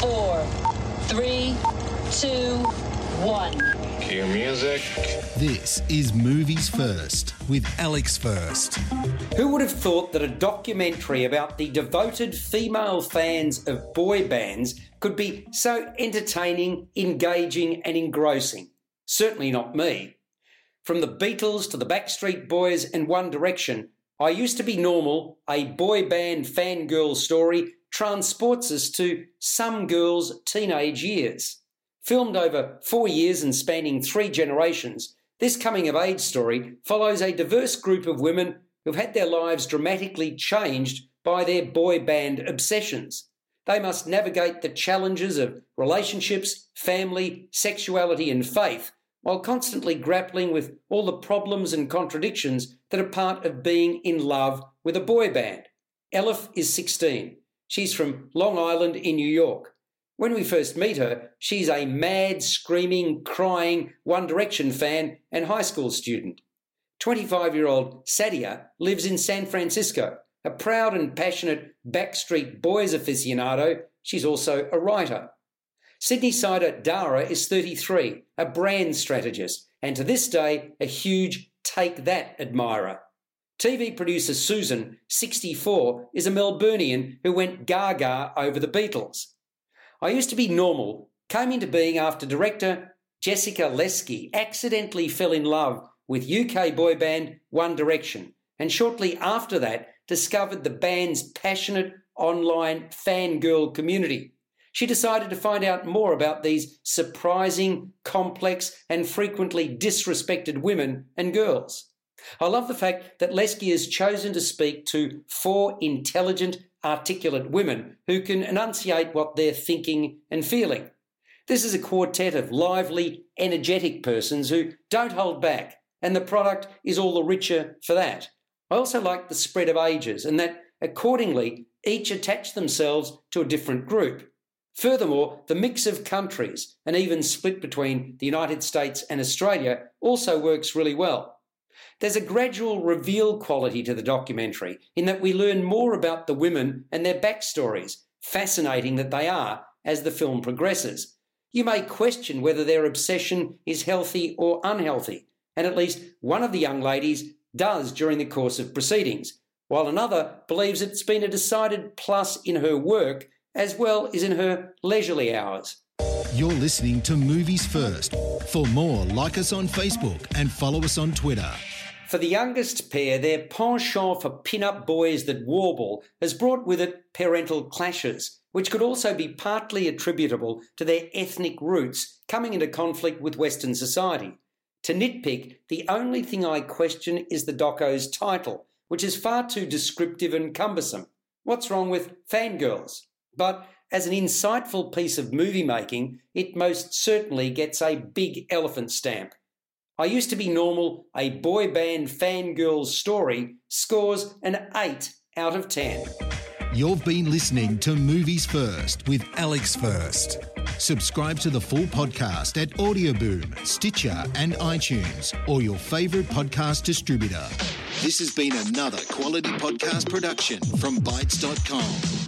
four, three, two, one. Cue music. This is Movies First with Alex First. Who would have thought that a documentary about the devoted female fans of boy bands could be so entertaining, engaging, and engrossing? Certainly not me. From the Beatles to the Backstreet Boys and One Direction, I Used to Be Normal, a boy band fangirl story, transports us to some girls' teenage years. Filmed over four years and spanning three generations, this coming of age story follows a diverse group of women who've had their lives dramatically changed by their boy band obsessions. They must navigate the challenges of relationships, family, sexuality, and faith while constantly grappling with all the problems and contradictions that are part of being in love with a boy band. Elif is 16. She's from Long Island in New York. When we first meet her, she's a mad, screaming, crying One Direction fan and high school student. 25 year old Sadia lives in San Francisco. A proud and passionate Backstreet Boys aficionado, she's also a writer. Sydney sider Dara is 33, a brand strategist, and to this day, a huge Take That admirer. TV producer Susan, 64, is a Melburnian who went gaga over the Beatles. I Used to Be Normal came into being after director Jessica Leski accidentally fell in love with UK boy band One Direction, and shortly after that discovered the band's passionate online fangirl community. She decided to find out more about these surprising, complex, and frequently disrespected women and girls. I love the fact that Leski has chosen to speak to four intelligent, articulate women who can enunciate what they're thinking and feeling. This is a quartet of lively, energetic persons who don't hold back, and the product is all the richer for that. I also like the spread of ages and that accordingly each attach themselves to a different group. Furthermore, the mix of countries, and even split between the United States and Australia, also works really well. There's a gradual reveal quality to the documentary in that we learn more about the women and their backstories, fascinating that they are, as the film progresses. You may question whether their obsession is healthy or unhealthy, and at least one of the young ladies does during the course of proceedings, while another believes it's been a decided plus in her work as well as in her leisurely hours. You're listening to Movies First. For more, like us on Facebook and follow us on Twitter. For the youngest pair, their penchant for pin-up boys that warble has brought with it parental clashes, which could also be partly attributable to their ethnic roots coming into conflict with Western society. To nitpick, the only thing I question is the doco's title, which is far too descriptive and cumbersome. What's wrong with fangirls? But as an insightful piece of movie making, it most certainly gets a big elephant stamp. I Used to Be Normal, a boy band fangirl story, scores an 8 out of 10. You've been listening to Movies First with Alex First. Subscribe to the full podcast at Audioboom, Stitcher, and iTunes, or your favourite podcast distributor. This has been another quality podcast production from Bytes.com.